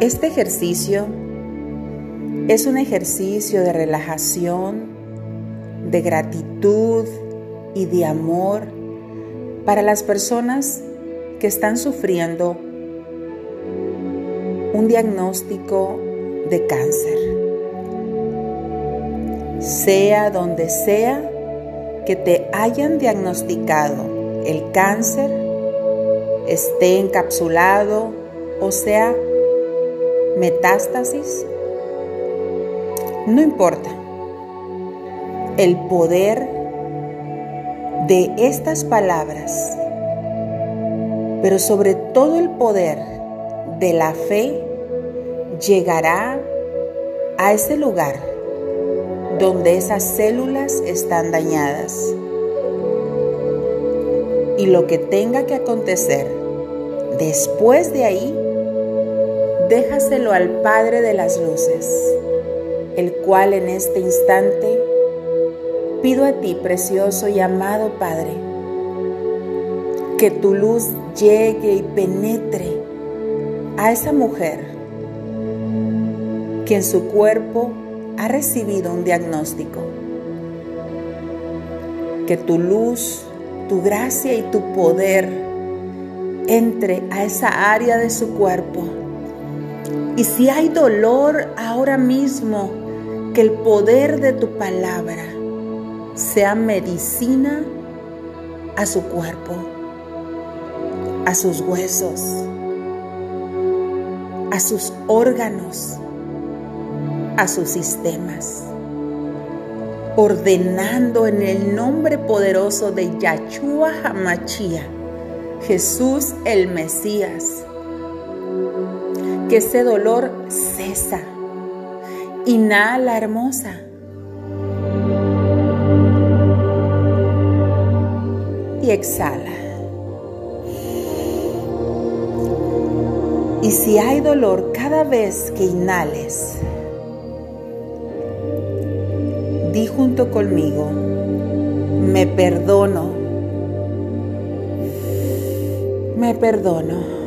Este ejercicio es un ejercicio de relajación, de gratitud y de amor para las personas que están sufriendo un diagnóstico de cáncer. Sea donde sea que te hayan diagnosticado el cáncer, esté encapsulado o sea metástasis, no importa. El poder de estas palabras, pero sobre todo el poder de la fe, llegará a ese lugar donde esas células están dañadas. Y lo que tenga que acontecer después de ahí, déjaselo al Padre de las Luces, el cual en este instante pido a ti, precioso y amado Padre, que tu luz llegue y penetre a esa mujer que en su cuerpo ha recibido un diagnóstico. Que tu luz, tu gracia y tu poder entre a esa área de su cuerpo. Y si hay dolor ahora mismo, que el poder de tu palabra sea medicina a su cuerpo, a sus huesos, a sus órganos a sus sistemas, ordenando en el nombre poderoso de Yahshua Hamachia, Jesús el Mesías, que ese dolor cesa. Inhala, hermosa. Y exhala. Y si hay dolor cada vez que inhales, di junto conmigo, me perdono, me perdono.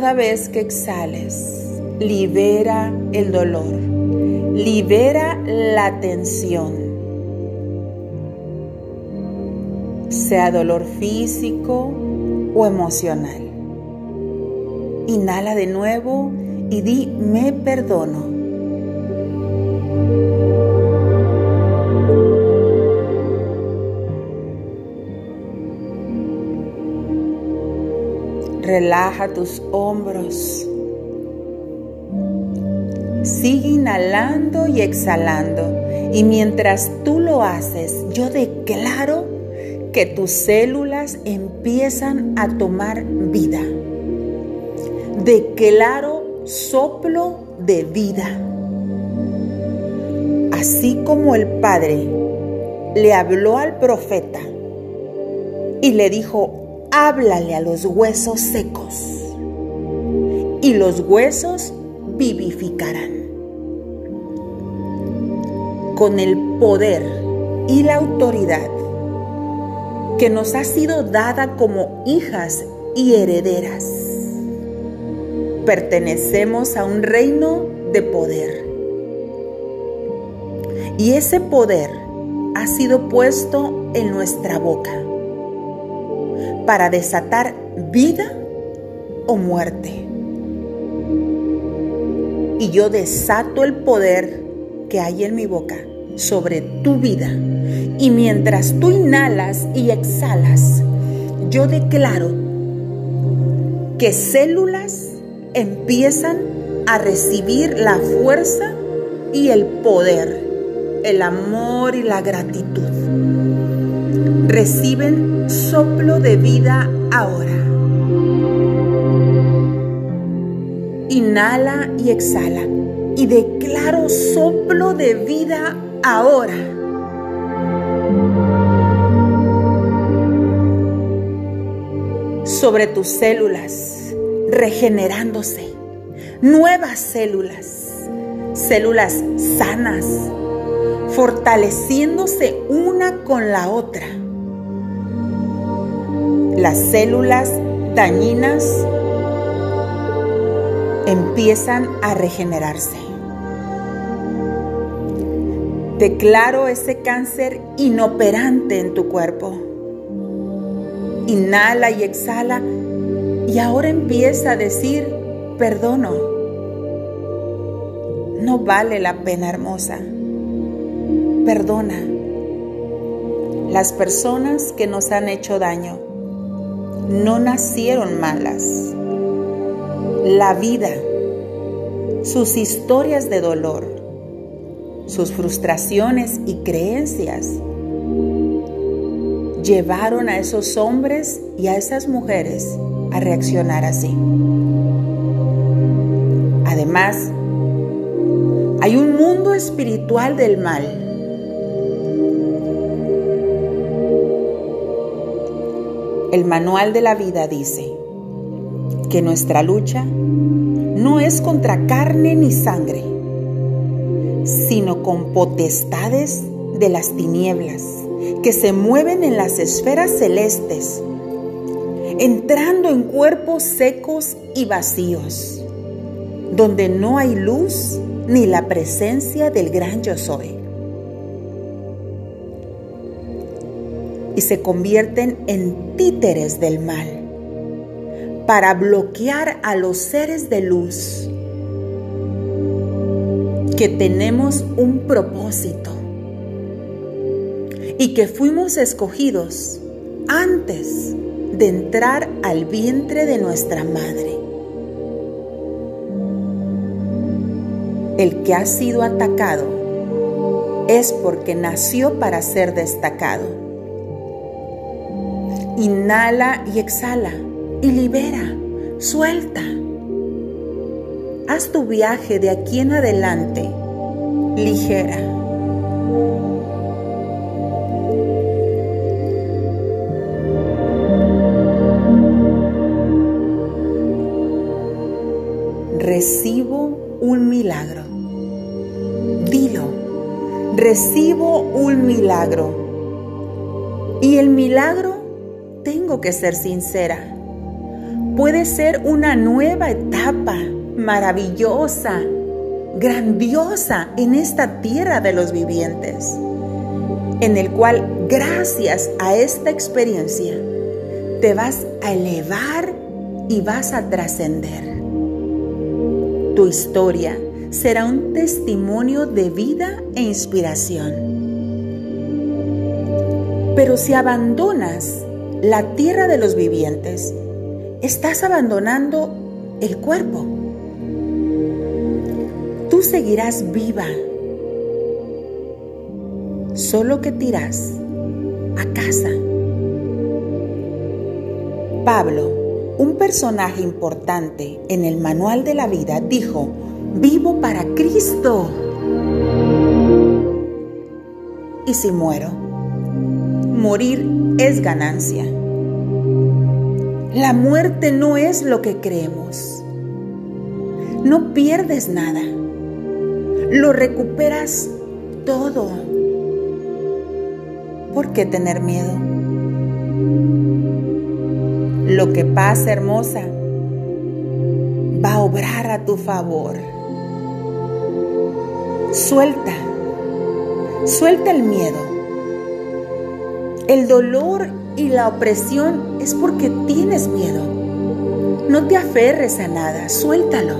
Cada vez que exhales, libera el dolor, libera la tensión, sea dolor físico o emocional. Inhala de nuevo y di me perdono. Relaja tus hombros. Sigue inhalando y exhalando. Y mientras tú lo haces, yo declaro que tus células empiezan a tomar vida declaro soplo de vida. Así como el Padre le habló al profeta y le dijo, háblale a los huesos secos y los huesos vivificarán. Con el poder y la autoridad que nos ha sido dada como hijas y herederas pertenecemos a un reino de poder. Y ese poder ha sido puesto en nuestra boca para desatar vida o muerte. Y yo desato el poder que hay en mi boca sobre tu vida. Y mientras tú inhalas y exhalas, yo declaro que células empiezan a recibir la fuerza y el poder, el amor y la gratitud. Reciben soplo de vida ahora. Inhala y exhala y declaro soplo de vida ahora. Sobre tus células regenerándose. Nuevas células, células sanas, fortaleciéndose una con la otra. Las células dañinas empiezan a regenerarse. Declaro ese cáncer inoperante en tu cuerpo. Inhala y exhala y ahora empieza a decir, perdono. No vale la pena, hermosa. Perdona. Las personas que nos han hecho daño no nacieron malas. La vida, sus historias de dolor, sus frustraciones y creencias llevaron a esos hombres y a esas mujeres a reaccionar así. Además, hay un mundo espiritual del mal. El manual de la vida dice que nuestra lucha no es contra carne ni sangre, sino con potestades de las tinieblas que se mueven en las esferas celestes entrando en cuerpos secos y vacíos, donde no hay luz ni la presencia del gran yo soy. Se convierten en títeres del mal para bloquear a los seres de luz que tenemos un propósito y que fuimos escogidos antes de entrar al vientre de nuestra madre. El que ha sido atacado es porque nació para ser destacado. Inhala y exhala y libera, suelta. Haz tu viaje de aquí en adelante ligera. recibo un milagro. Dilo, recibo un milagro. Y el milagro, tengo que ser sincera, puede ser una nueva etapa maravillosa, grandiosa en esta tierra de los vivientes, en el cual gracias a esta experiencia te vas a elevar y vas a trascender. Tu historia será un testimonio de vida e inspiración. Pero si abandonas la tierra de los vivientes, estás abandonando el cuerpo. Tú seguirás viva, solo que tiras a casa. Pablo un personaje importante en el manual de la vida dijo, vivo para Cristo. ¿Y si muero? Morir es ganancia. La muerte no es lo que creemos. No pierdes nada. Lo recuperas todo. ¿Por qué tener miedo? lo que pasa, hermosa, va a obrar a tu favor. Suelta, suelta el miedo. El dolor y la opresión es porque tienes miedo. No te aferres a nada, suéltalo.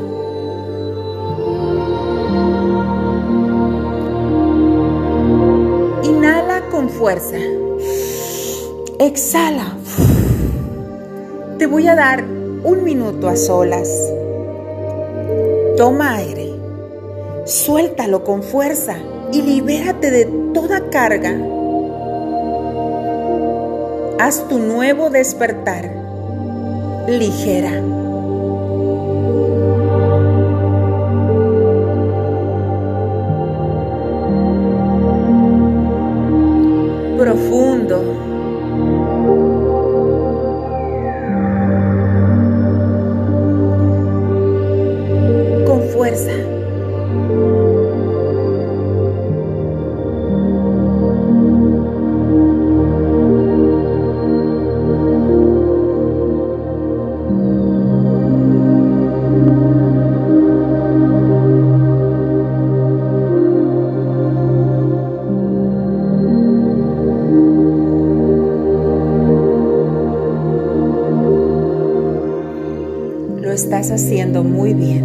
Inhala con fuerza. Exhala te voy a dar un minuto a solas. Toma aire, suéltalo con fuerza y libérate de toda carga. Haz tu nuevo despertar ligera. Haciendo muy bien.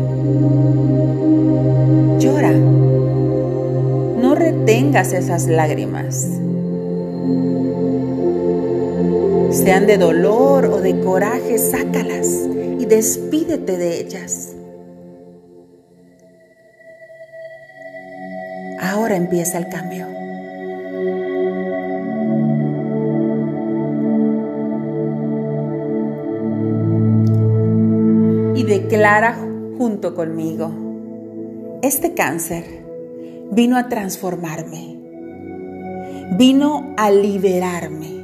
Llora. No retengas esas lágrimas. Sean de dolor o de coraje, sácalas y despídete de ellas. Ahora empieza el cambio. Declara junto conmigo, este cáncer vino a transformarme, vino a liberarme,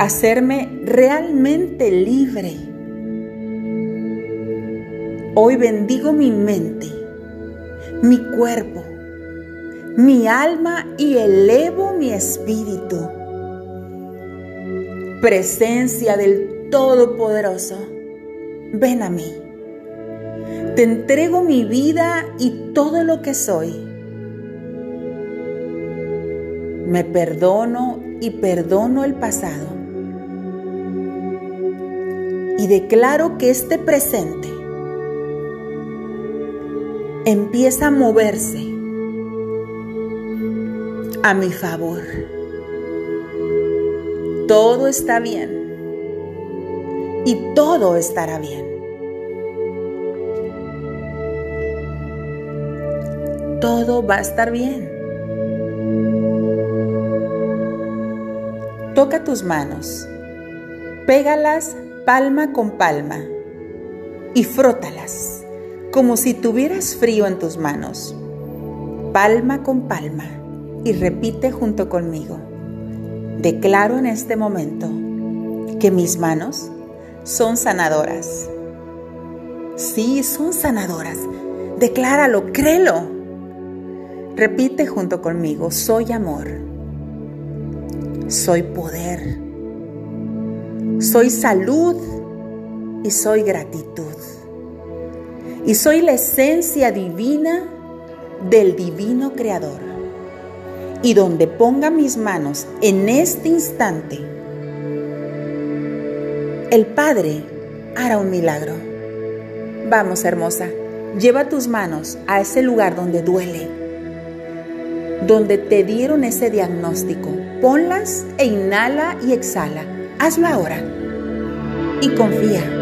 a hacerme realmente libre. Hoy bendigo mi mente mi cuerpo, mi alma y elevo mi espíritu. Presencia del Todopoderoso, ven a mí. Te entrego mi vida y todo lo que soy. Me perdono y perdono el pasado. Y declaro que este presente empieza a moverse a mi favor. Todo está bien y todo estará bien. Todo va a estar bien. Toca tus manos, pégalas palma con palma y frótalas como si tuvieras frío en tus manos, palma con palma, y repite junto conmigo. Declaro en este momento que mis manos son sanadoras. Sí, son sanadoras. Decláralo, créelo. Repite junto conmigo, soy amor. Soy poder. Soy salud y soy gratitud y soy la esencia divina del divino creador. Y donde ponga mis manos en este instante, el Padre hará un milagro. Vamos, hermosa, lleva tus manos a ese lugar donde duele, donde te dieron ese diagnóstico. Ponlas e inhala y exhala. Hazlo ahora. Y confía.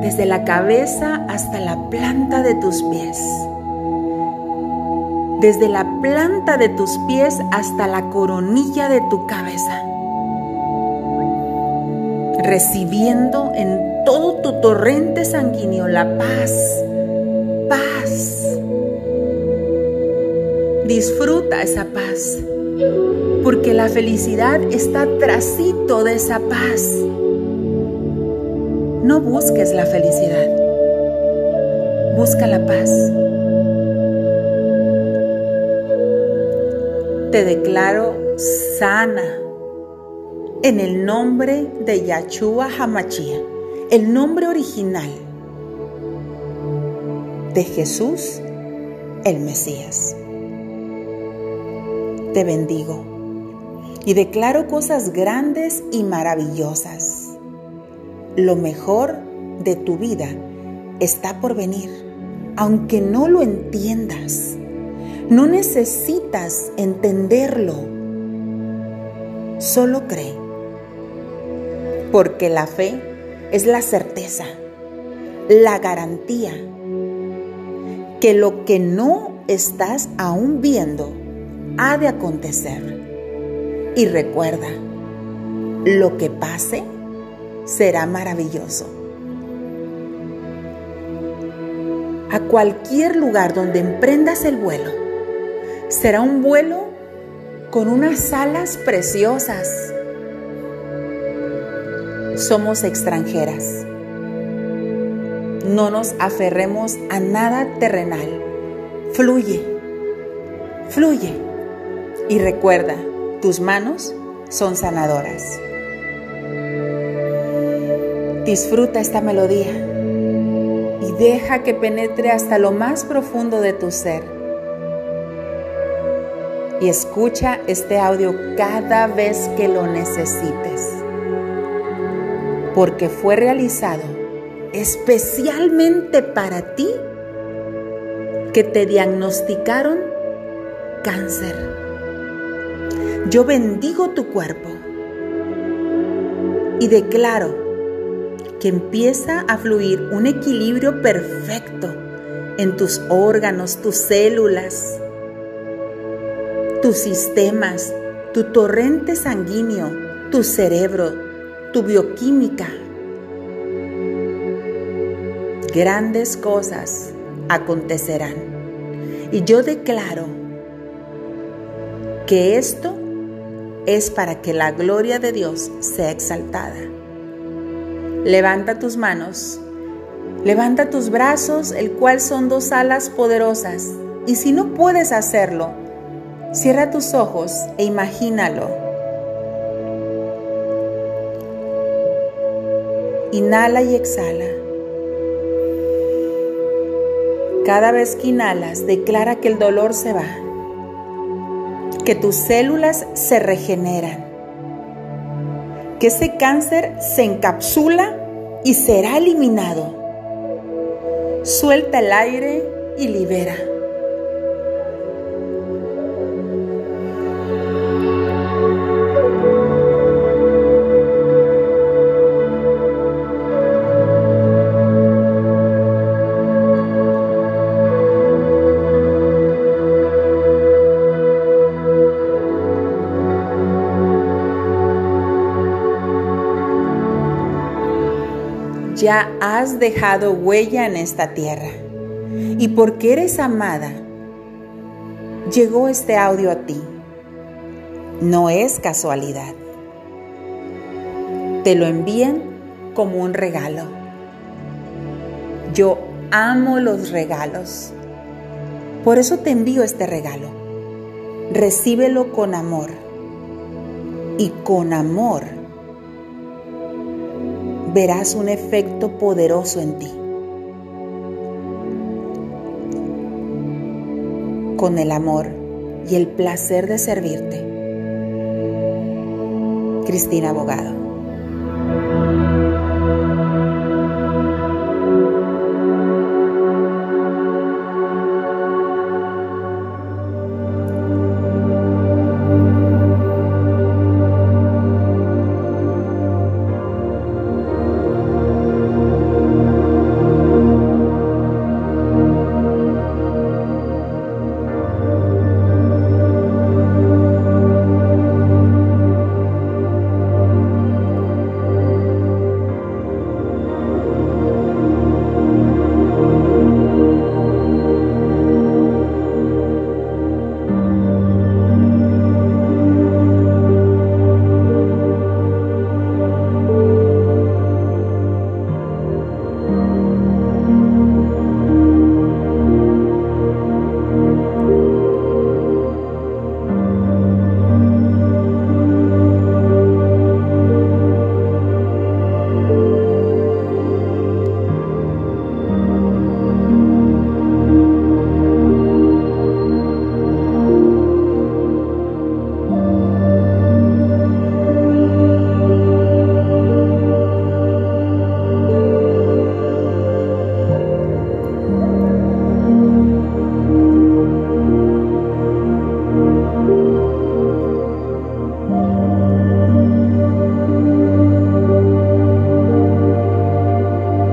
Desde la cabeza hasta la planta de tus pies, desde la planta de tus pies hasta la coronilla de tu cabeza, recibiendo en todo tu torrente sanguíneo la paz, paz. Disfruta esa paz porque la felicidad está trasito de esa paz. No busques la felicidad, busca la paz. Te declaro sana en el nombre de Yahshua Hamachia, el nombre original de Jesús el Mesías. Te bendigo y declaro cosas grandes y maravillosas. Lo mejor de tu vida está por venir, aunque no lo entiendas. No necesitas entenderlo. Solo cree. Porque la fe es la certeza, la garantía que lo que no estás aún viendo ha de acontecer. Y recuerda, lo que pase será maravilloso. a cualquier lugar donde emprendas el vuelo. Será un vuelo con unas alas preciosas. Somos extranjeras. No nos aferremos a nada terrenal. Fluye, fluye. Y recuerda, tus manos son sanadoras. Disfruta esta melodía y deja que penetre hasta lo más profundo de tu ser. Y escucha este audio cada vez que lo necesites, porque fue realizado especialmente para ti que te diagnosticaron cáncer. Yo bendigo tu cuerpo y declaro que empieza a fluir un equilibrio perfecto en tus órganos, tus células, tus sistemas, tu torrente sanguíneo, tu cerebro, tu bioquímica. Grandes cosas acontecerán. Y yo declaro que esto es para que la gloria de Dios sea exaltada. Levanta tus manos, levanta tus brazos, el cual son dos alas poderosas. Y si no puedes hacerlo, cierra tus ojos e imagínalo. Inhala y exhala. Cada vez que inhalas, declara que el dolor se va, que tus células se regeneran que ese cáncer se encapsula y será eliminado. Suelta el aire y libera. Ya has dejado huella en esta tierra. Y porque eres amada, llegó este audio a ti. No es casualidad. Te lo envían como un regalo. Yo amo los regalos. Por eso te envío este regalo. Recíbelo con amor. Y con amor verás un efecto poderoso en ti. Con el amor y el placer de servirte. Cristina Abogado.